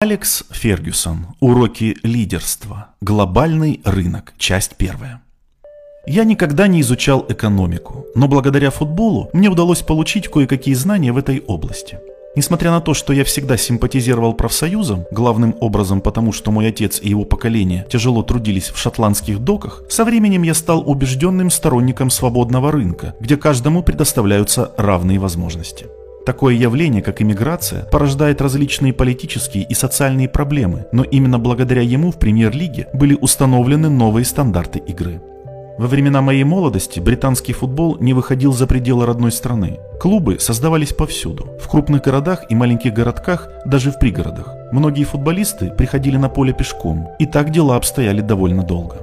Алекс Фергюсон. Уроки лидерства. Глобальный рынок. Часть первая. Я никогда не изучал экономику, но благодаря футболу мне удалось получить кое-какие знания в этой области. Несмотря на то, что я всегда симпатизировал профсоюзам, главным образом потому, что мой отец и его поколение тяжело трудились в шотландских доках, со временем я стал убежденным сторонником свободного рынка, где каждому предоставляются равные возможности. Такое явление, как иммиграция, порождает различные политические и социальные проблемы, но именно благодаря ему в премьер-лиге были установлены новые стандарты игры. Во времена моей молодости британский футбол не выходил за пределы родной страны. Клубы создавались повсюду, в крупных городах и маленьких городках, даже в пригородах. Многие футболисты приходили на поле пешком, и так дела обстояли довольно долго.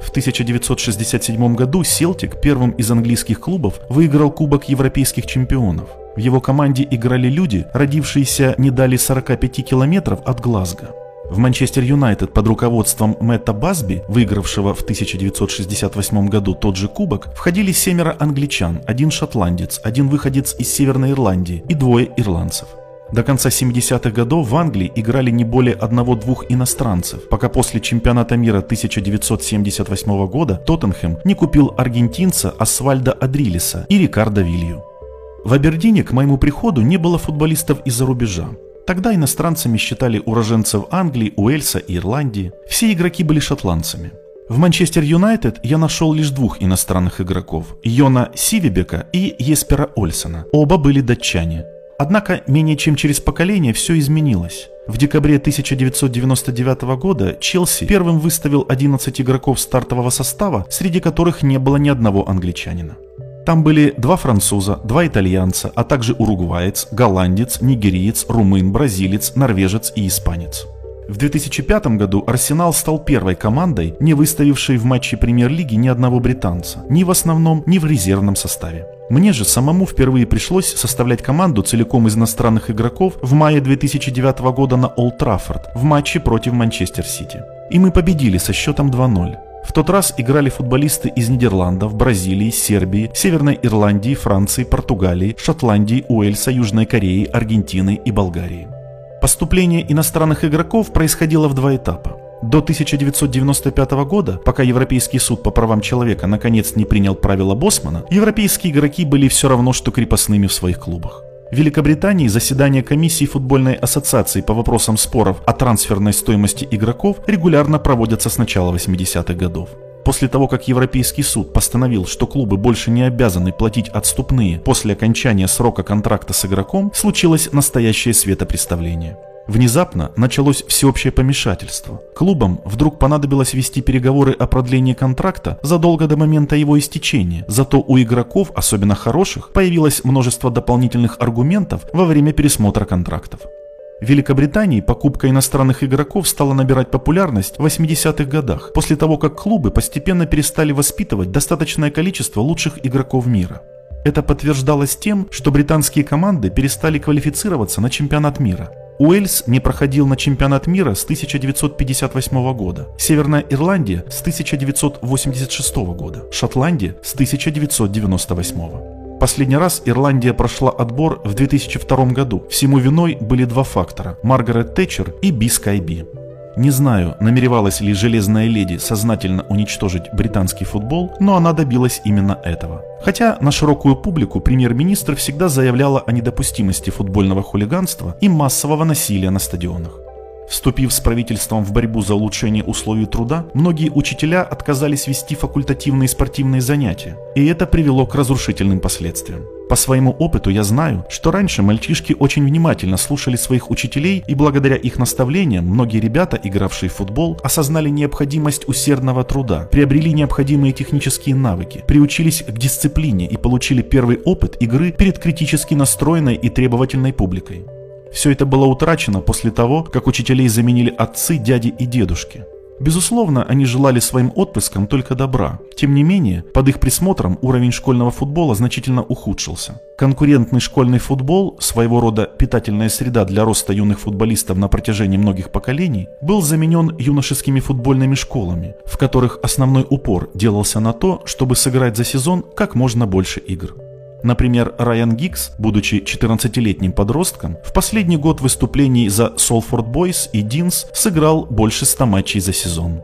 В 1967 году Селтик первым из английских клубов выиграл Кубок Европейских чемпионов. В его команде играли люди, родившиеся не дали 45 километров от Глазго. В Манчестер Юнайтед под руководством Мэтта Басби, выигравшего в 1968 году тот же кубок, входили семеро англичан, один шотландец, один выходец из Северной Ирландии и двое ирландцев. До конца 70-х годов в Англии играли не более одного-двух иностранцев, пока после чемпионата мира 1978 года Тоттенхэм не купил аргентинца Асвальда Адрилиса и Рикардо Вилью. В Абердине к моему приходу не было футболистов из-за рубежа. Тогда иностранцами считали уроженцев Англии, Уэльса и Ирландии. Все игроки были шотландцами. В Манчестер Юнайтед я нашел лишь двух иностранных игроков – Йона Сивибека и Еспера Ольсона. Оба были датчане. Однако менее чем через поколение все изменилось. В декабре 1999 года Челси первым выставил 11 игроков стартового состава, среди которых не было ни одного англичанина. Там были два француза, два итальянца, а также уругваец, голландец, нигериец, румын, бразилец, норвежец и испанец. В 2005 году Арсенал стал первой командой, не выставившей в матче премьер-лиги ни одного британца, ни в основном, ни в резервном составе. Мне же самому впервые пришлось составлять команду целиком из иностранных игроков в мае 2009 года на Олд Траффорд в матче против Манчестер Сити. И мы победили со счетом 2-0. В тот раз играли футболисты из Нидерландов, Бразилии, Сербии, Северной Ирландии, Франции, Португалии, Шотландии, Уэльса, Южной Кореи, Аргентины и Болгарии. Поступление иностранных игроков происходило в два этапа. До 1995 года, пока Европейский суд по правам человека наконец не принял правила Босмана, европейские игроки были все равно, что крепостными в своих клубах. В Великобритании заседания комиссии футбольной ассоциации по вопросам споров о трансферной стоимости игроков регулярно проводятся с начала 80-х годов. После того, как Европейский суд постановил, что клубы больше не обязаны платить отступные после окончания срока контракта с игроком, случилось настоящее светопреставление. Внезапно началось всеобщее помешательство. Клубам вдруг понадобилось вести переговоры о продлении контракта задолго до момента его истечения, зато у игроков, особенно хороших, появилось множество дополнительных аргументов во время пересмотра контрактов. В Великобритании покупка иностранных игроков стала набирать популярность в 80-х годах, после того, как клубы постепенно перестали воспитывать достаточное количество лучших игроков мира. Это подтверждалось тем, что британские команды перестали квалифицироваться на чемпионат мира. Уэльс не проходил на чемпионат мира с 1958 года, Северная Ирландия с 1986 года, Шотландия с 1998. Последний раз Ирландия прошла отбор в 2002 году. Всему виной были два фактора – Маргарет Тэтчер и Би Скайби. Не знаю, намеревалась ли Железная Леди сознательно уничтожить британский футбол, но она добилась именно этого. Хотя на широкую публику премьер-министр всегда заявляла о недопустимости футбольного хулиганства и массового насилия на стадионах. Вступив с правительством в борьбу за улучшение условий труда, многие учителя отказались вести факультативные спортивные занятия, и это привело к разрушительным последствиям. По своему опыту я знаю, что раньше мальчишки очень внимательно слушали своих учителей, и благодаря их наставлениям многие ребята, игравшие в футбол, осознали необходимость усердного труда, приобрели необходимые технические навыки, приучились к дисциплине и получили первый опыт игры перед критически настроенной и требовательной публикой. Все это было утрачено после того, как учителей заменили отцы, дяди и дедушки. Безусловно, они желали своим отпрыскам только добра. Тем не менее, под их присмотром уровень школьного футбола значительно ухудшился. Конкурентный школьный футбол, своего рода питательная среда для роста юных футболистов на протяжении многих поколений, был заменен юношескими футбольными школами, в которых основной упор делался на то, чтобы сыграть за сезон как можно больше игр. Например, Райан Гикс, будучи 14-летним подростком, в последний год выступлений за Солфорд Бойс и Динс сыграл больше 100 матчей за сезон.